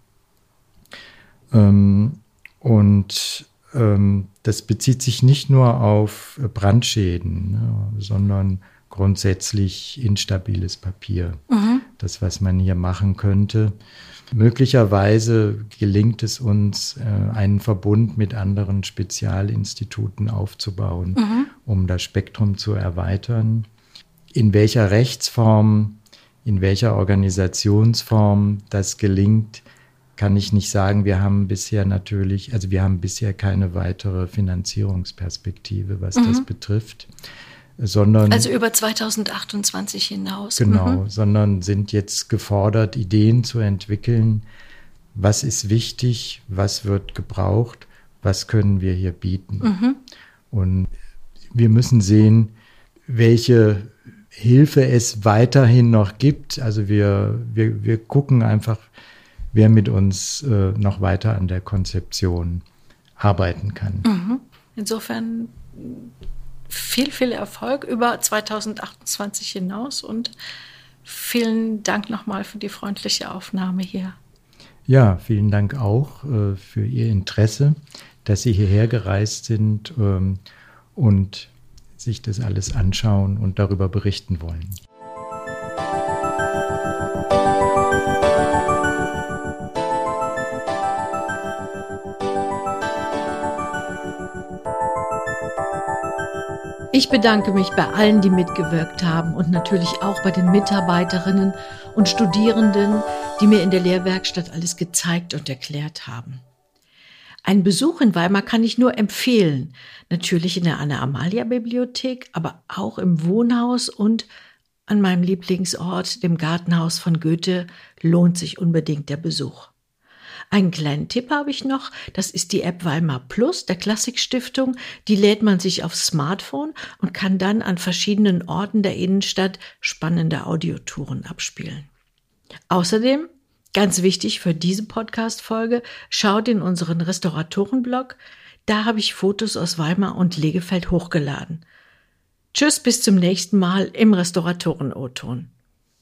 Ähm, und ähm, das bezieht sich nicht nur auf Brandschäden, ne, sondern grundsätzlich instabiles Papier. Mhm. Das, was man hier machen könnte. Möglicherweise gelingt es uns, äh, einen Verbund mit anderen Spezialinstituten aufzubauen, mhm. um das Spektrum zu erweitern. In welcher Rechtsform, in welcher Organisationsform das gelingt, kann ich nicht sagen. Wir haben bisher natürlich, also wir haben bisher keine weitere Finanzierungsperspektive, was mhm. das betrifft. Sondern, also über 2028 hinaus. Genau, mhm. sondern sind jetzt gefordert, Ideen zu entwickeln. Was ist wichtig? Was wird gebraucht? Was können wir hier bieten? Mhm. Und wir müssen sehen, welche Hilfe es weiterhin noch gibt. Also wir, wir, wir gucken einfach, wer mit uns äh, noch weiter an der Konzeption arbeiten kann. Mhm. Insofern viel, viel Erfolg über 2028 hinaus und vielen Dank nochmal für die freundliche Aufnahme hier. Ja, vielen Dank auch äh, für Ihr Interesse, dass Sie hierher gereist sind ähm, und sich das alles anschauen und darüber berichten wollen. Ich bedanke mich bei allen, die mitgewirkt haben und natürlich auch bei den Mitarbeiterinnen und Studierenden, die mir in der Lehrwerkstatt alles gezeigt und erklärt haben. Ein Besuch in Weimar kann ich nur empfehlen. Natürlich in der Anna-Amalia-Bibliothek, aber auch im Wohnhaus und an meinem Lieblingsort, dem Gartenhaus von Goethe, lohnt sich unbedingt der Besuch. Einen kleinen Tipp habe ich noch. Das ist die App Weimar Plus der Klassikstiftung. Die lädt man sich aufs Smartphone und kann dann an verschiedenen Orten der Innenstadt spannende Audiotouren abspielen. Außerdem, ganz wichtig für diese Podcast-Folge, schaut in unseren Restauratorenblog. Da habe ich Fotos aus Weimar und Legefeld hochgeladen. Tschüss, bis zum nächsten Mal im Restauratoren-O-Ton.